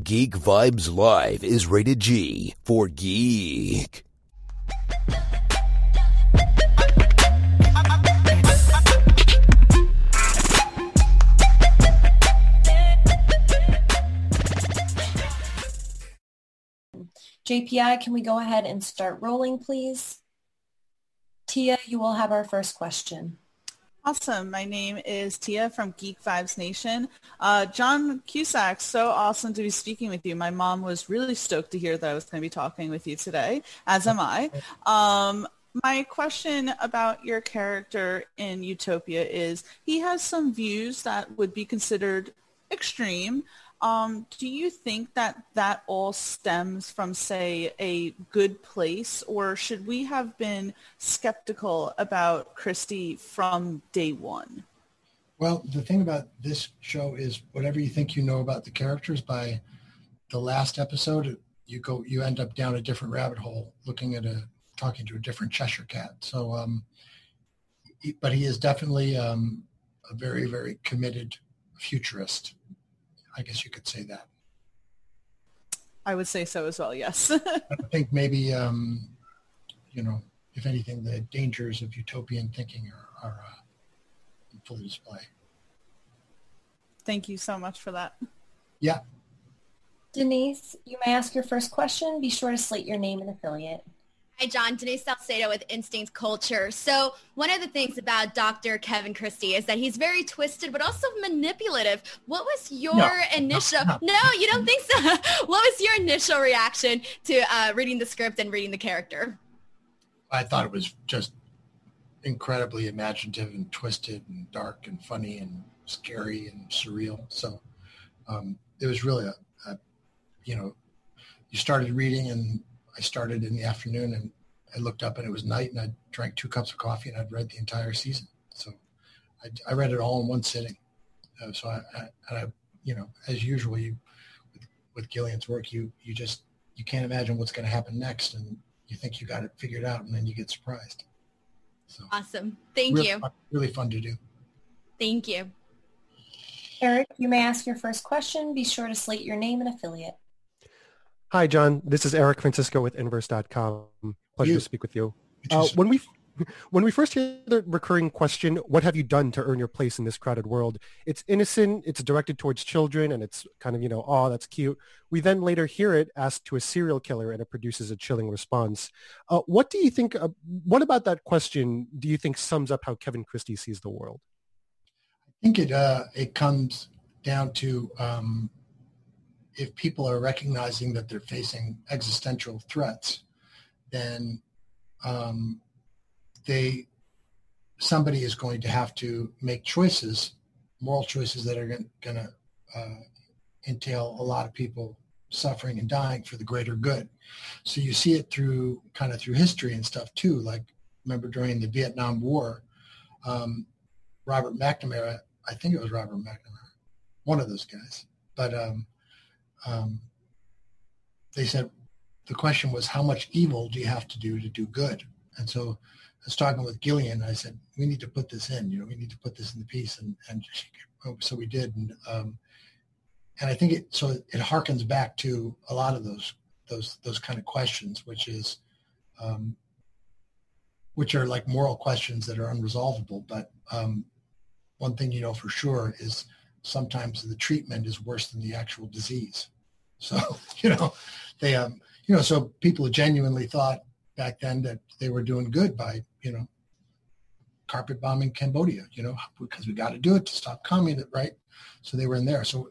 Geek Vibes Live is rated G for geek. JPI, can we go ahead and start rolling, please? Tia, you will have our first question. Awesome. My name is Tia from Geek Vibes Nation. Uh, John Cusack, so awesome to be speaking with you. My mom was really stoked to hear that I was going to be talking with you today, as am I. Um, my question about your character in Utopia is he has some views that would be considered extreme. Um, do you think that that all stems from, say, a good place, or should we have been skeptical about Christie from day one? Well, the thing about this show is whatever you think you know about the characters by the last episode, you go, you end up down a different rabbit hole, looking at a, talking to a different Cheshire cat. So, um, but he is definitely um, a very, very committed futurist I guess you could say that. I would say so as well. Yes. I think maybe, um, you know, if anything, the dangers of utopian thinking are, are uh, in full display. Thank you so much for that. Yeah. Denise, you may ask your first question. Be sure to slate your name and affiliate. Hi, John. Denise Salcedo with Instinct Culture. So one of the things about Dr. Kevin Christie is that he's very twisted, but also manipulative. What was your no, initial? No, no, you don't think so. what was your initial reaction to uh, reading the script and reading the character? I thought it was just incredibly imaginative and twisted and dark and funny and scary and surreal. So um, it was really a, a, you know, you started reading and I started in the afternoon and I looked up and it was night and I drank two cups of coffee and I'd read the entire season. So I, I read it all in one sitting. Uh, so I, I, I, you know, as usual, you with, with Gillian's work, you you just you can't imagine what's going to happen next, and you think you got it figured out, and then you get surprised. So awesome! Thank really you. Fun, really fun to do. Thank you. Eric, you may ask your first question. Be sure to slate your name and affiliate. Hi, John. This is Eric Francisco with Inverse.com. Pleasure you. to speak with you. Uh, when we when we first hear the recurring question, what have you done to earn your place in this crowded world? It's innocent, it's directed towards children, and it's kind of, you know, oh, that's cute. We then later hear it asked to a serial killer, and it produces a chilling response. Uh, what do you think, uh, what about that question do you think sums up how Kevin Christie sees the world? I think it, uh, it comes down to um, if people are recognizing that they're facing existential threats, then um, they somebody is going to have to make choices, moral choices that are going to uh, entail a lot of people suffering and dying for the greater good. So you see it through kind of through history and stuff too. Like remember during the Vietnam War, um, Robert McNamara, I think it was Robert McNamara, one of those guys, but um, um, they said the question was how much evil do you have to do to do good? And so I was talking with Gillian. I said we need to put this in. You know, we need to put this in the piece, and and so we did. And um, and I think it so it harkens back to a lot of those those those kind of questions, which is um, which are like moral questions that are unresolvable. But um, one thing you know for sure is sometimes the treatment is worse than the actual disease. So, you know, they, um, you know, so people genuinely thought back then that they were doing good by, you know, carpet bombing Cambodia, you know, because we got to do it to stop communism, right? So they were in there. So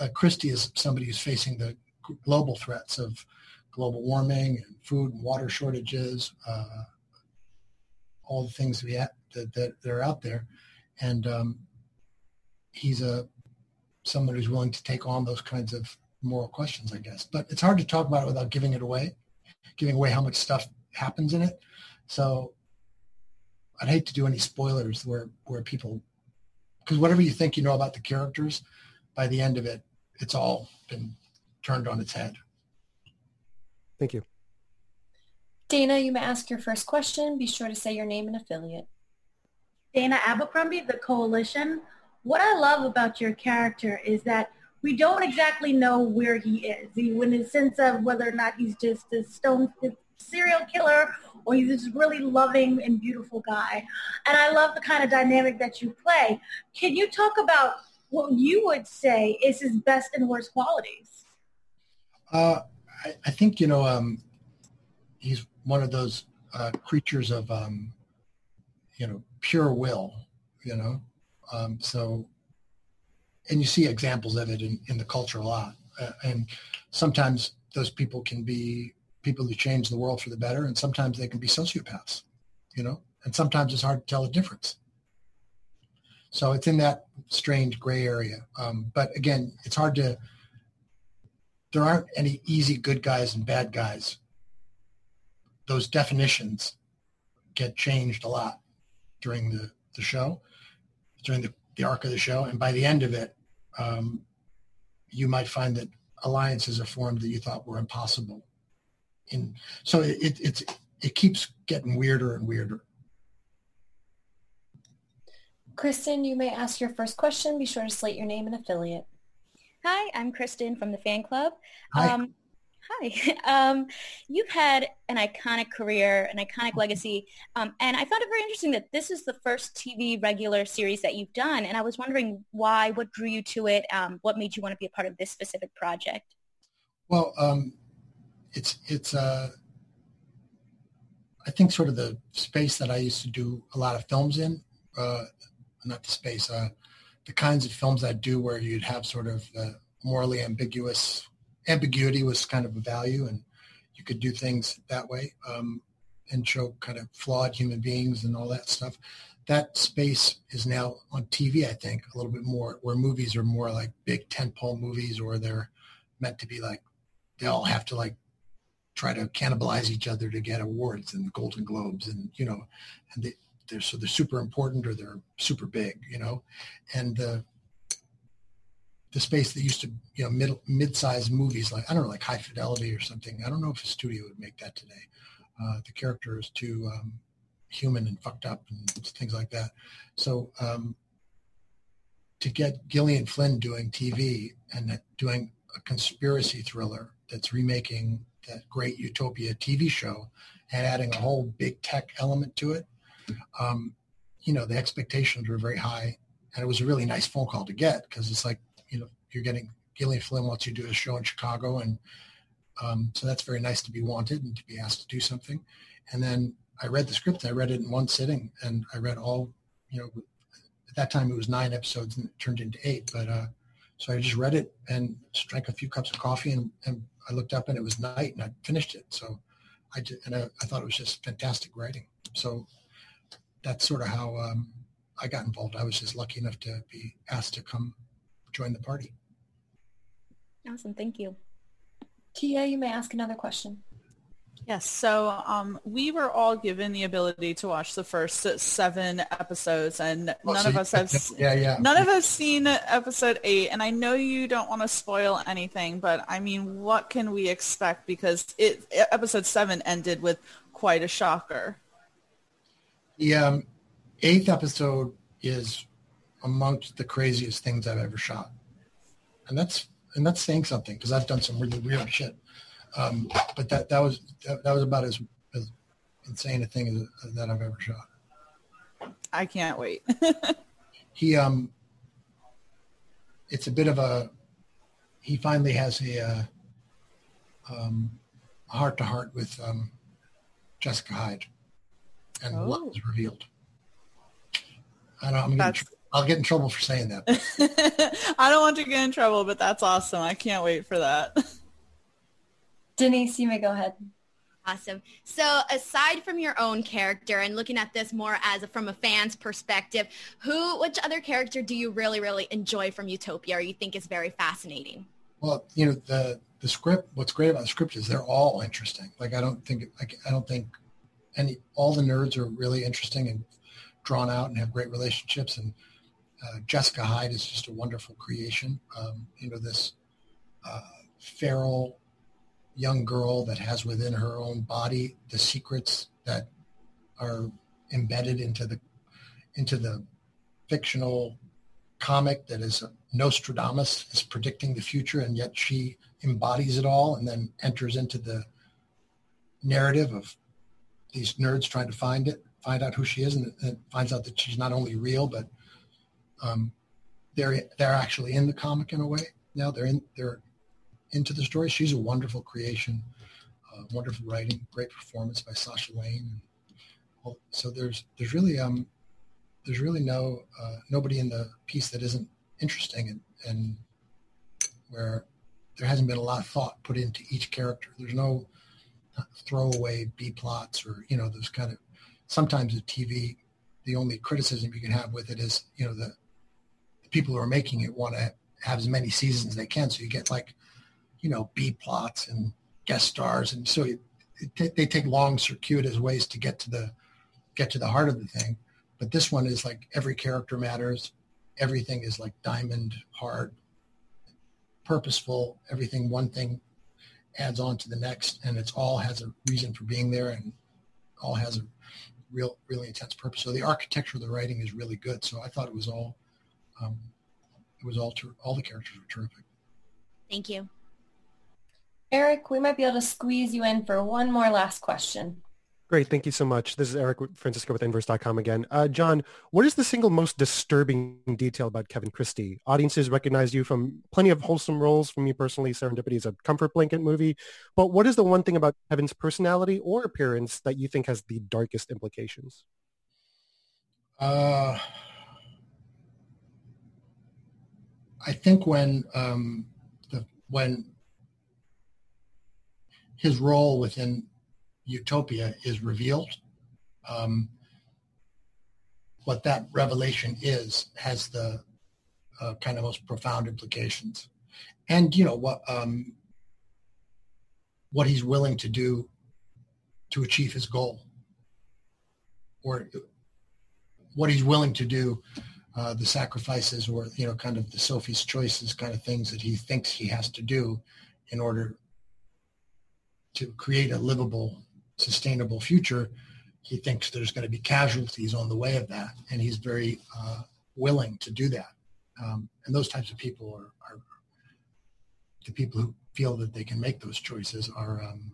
uh, Christie is somebody who's facing the global threats of global warming and food and water shortages, uh, all the things we have, that, that, that are out there. And um, he's a someone who's willing to take on those kinds of moral questions, I guess. But it's hard to talk about it without giving it away, giving away how much stuff happens in it. So I'd hate to do any spoilers where where people, because whatever you think you know about the characters, by the end of it, it's all been turned on its head. Thank you. Dana, you may ask your first question. Be sure to say your name and affiliate. Dana Abercrombie, The Coalition. What I love about your character is that we don't exactly know where he is. He, in the sense of whether or not he's just a stone serial killer or he's this really loving and beautiful guy. And I love the kind of dynamic that you play. Can you talk about what you would say is his best and worst qualities? Uh, I, I, think, you know, um, he's one of those uh, creatures of, um, you know, pure will, you know. Um, so, and you see examples of it in, in the culture a lot. Uh, and sometimes those people can be people who change the world for the better, and sometimes they can be sociopaths, you know, and sometimes it's hard to tell the difference. So it's in that strange gray area. Um, but again, it's hard to, there aren't any easy good guys and bad guys. Those definitions get changed a lot during the, the show, during the, the arc of the show. And by the end of it, um, you might find that alliances are formed that you thought were impossible in so it, it's it keeps getting weirder and weirder. Kristen, you may ask your first question. Be sure to slate your name and affiliate. Hi, I'm Kristen from the fan club. Hi. Um, hi. Um, you've had an iconic career, an iconic legacy, um, and I found it very interesting that this is the first TV regular series that you've done. And I was wondering why, what drew you to it, um, what made you want to be a part of this specific project? Well, um, it's it's uh, I think sort of the space that I used to do a lot of films in, uh, not the space, uh, the kinds of films I do where you'd have sort of morally ambiguous ambiguity was kind of a value, and you could do things that way um, and show kind of flawed human beings and all that stuff. That space is now on TV, I think, a little bit more, where movies are more like big tentpole movies, or they're meant to be like they all have to like try to cannibalize each other to get awards and the Golden Globes and you know, and they, they're so they're super important or they're super big, you know, and the the space that used to you know mid mid-sized movies like I don't know like High Fidelity or something. I don't know if a studio would make that today. Uh, the character is too um, human and fucked up and things like that. So um, to get Gillian Flynn doing TV and doing a conspiracy thriller that's remaking that great Utopia TV show and adding a whole big tech element to it, um, you know, the expectations were very high. And it was a really nice phone call to get because it's like, you know, you're getting Gillian Flynn wants you to do a show in Chicago. And um, so that's very nice to be wanted and to be asked to do something. And then I read the script. I read it in one sitting and I read all, you know, at that time it was nine episodes and it turned into eight. But uh, so I just read it and drank a few cups of coffee and, and I looked up and it was night and I finished it. So I did, and I, I thought it was just fantastic writing. So that's sort of how um, I got involved. I was just lucky enough to be asked to come join the party. Awesome. Thank you. Tia, you may ask another question. Yes, so um, we were all given the ability to watch the first seven episodes, and oh, none so of us have yeah, yeah. none of us seen episode eight. And I know you don't want to spoil anything, but I mean, what can we expect? Because it episode seven ended with quite a shocker. The um, eighth episode is amongst the craziest things I've ever shot, and that's and that's saying something because I've done some really weird shit. Um, but that that was that, that, was about as, as insane a thing as, as that I've ever shot. I can't wait. he um, it's a bit of a. He finally has a uh, um, heart to heart with um, Jessica Hyde, and oh. love is revealed. I don't. I'm getting, I'll get in trouble for saying that. I don't want to get in trouble, but that's awesome. I can't wait for that. Denise, you may go ahead. Awesome. So aside from your own character and looking at this more as a, from a fan's perspective, who, which other character do you really, really enjoy from Utopia or you think is very fascinating? Well, you know, the, the script, what's great about the script is they're all interesting. Like, I don't think, like, I don't think any, all the nerds are really interesting and drawn out and have great relationships. And uh, Jessica Hyde is just a wonderful creation. Um, you know, this uh, feral, young girl that has within her own body the secrets that are embedded into the into the fictional comic that is Nostradamus is predicting the future, and yet she embodies it all and then enters into the narrative of these nerds trying to find it, find out who she is, and, and finds out that she's not only real, but um, they're they're actually in the comic in a way. Now they're in they're into the story. She's a wonderful creation, uh, wonderful writing, great performance by Sasha Lane. So there's there's really um there's really no uh, nobody in the piece that isn't interesting and, and where there hasn't been a lot of thought put into each character. There's no throwaway B plots or you know those kind of sometimes the TV the only criticism you can have with it is you know the, the people who are making it want to have as many seasons as they can so you get like you know B plots and guest stars and so it, it, they take long circuitous ways to get to the get to the heart of the thing but this one is like every character matters everything is like diamond hard purposeful everything one thing adds on to the next, and it's all has a reason for being there, and all has a real, really intense purpose. So the architecture of the writing is really good. So I thought it was all, um, it was all, ter- all the characters were terrific. Thank you. Eric, we might be able to squeeze you in for one more last question. Great. Thank you so much. This is Eric Francisco with Inverse.com again. Uh, John, what is the single most disturbing detail about Kevin Christie? Audiences recognize you from plenty of wholesome roles. For me personally, Serendipity is a comfort blanket movie. But what is the one thing about Kevin's personality or appearance that you think has the darkest implications? Uh, I think when um, the when his role within utopia is revealed. Um, what that revelation is has the uh, kind of most profound implications, and you know what um, what he's willing to do to achieve his goal, or what he's willing to do, uh, the sacrifices, or you know, kind of the Sophie's choices, kind of things that he thinks he has to do in order to create a livable sustainable future, he thinks there's going to be casualties on the way of that, and he's very uh, willing to do that. Um, and those types of people are, are, the people who feel that they can make those choices are um,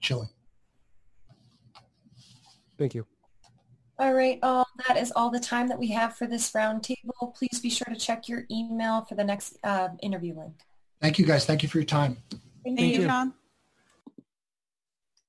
chilling. Thank you. All right, all that is all the time that we have for this roundtable. Please be sure to check your email for the next uh, interview link. Thank you, guys. Thank you for your time. Thank, Thank you, John.